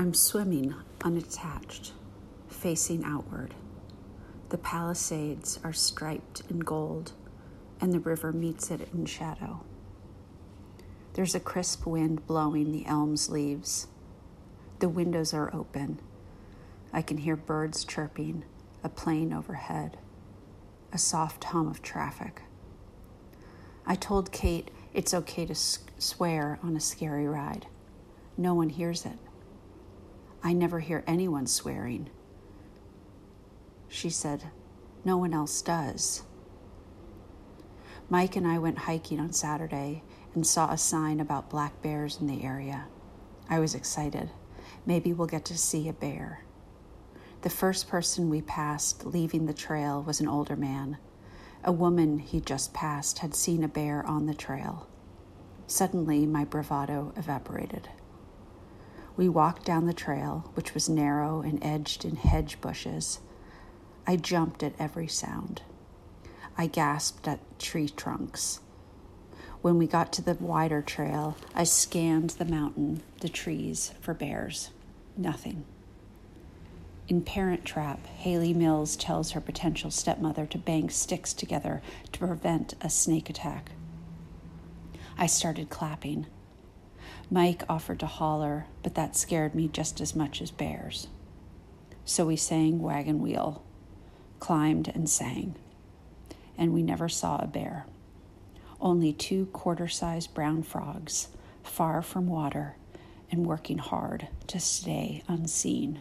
I'm swimming unattached, facing outward. The palisades are striped in gold, and the river meets it in shadow. There's a crisp wind blowing the elm's leaves. The windows are open. I can hear birds chirping, a plane overhead, a soft hum of traffic. I told Kate it's okay to swear on a scary ride. No one hears it. I never hear anyone swearing. She said, No one else does. Mike and I went hiking on Saturday and saw a sign about black bears in the area. I was excited. Maybe we'll get to see a bear. The first person we passed leaving the trail was an older man. A woman he just passed had seen a bear on the trail. Suddenly, my bravado evaporated. We walked down the trail, which was narrow and edged in hedge bushes. I jumped at every sound. I gasped at tree trunks. When we got to the wider trail, I scanned the mountain, the trees, for bears. Nothing. In Parent Trap, Hayley Mills tells her potential stepmother to bang sticks together to prevent a snake attack. I started clapping. Mike offered to holler, but that scared me just as much as bears. So we sang Wagon Wheel, climbed and sang, and we never saw a bear. Only two quarter sized brown frogs, far from water and working hard to stay unseen.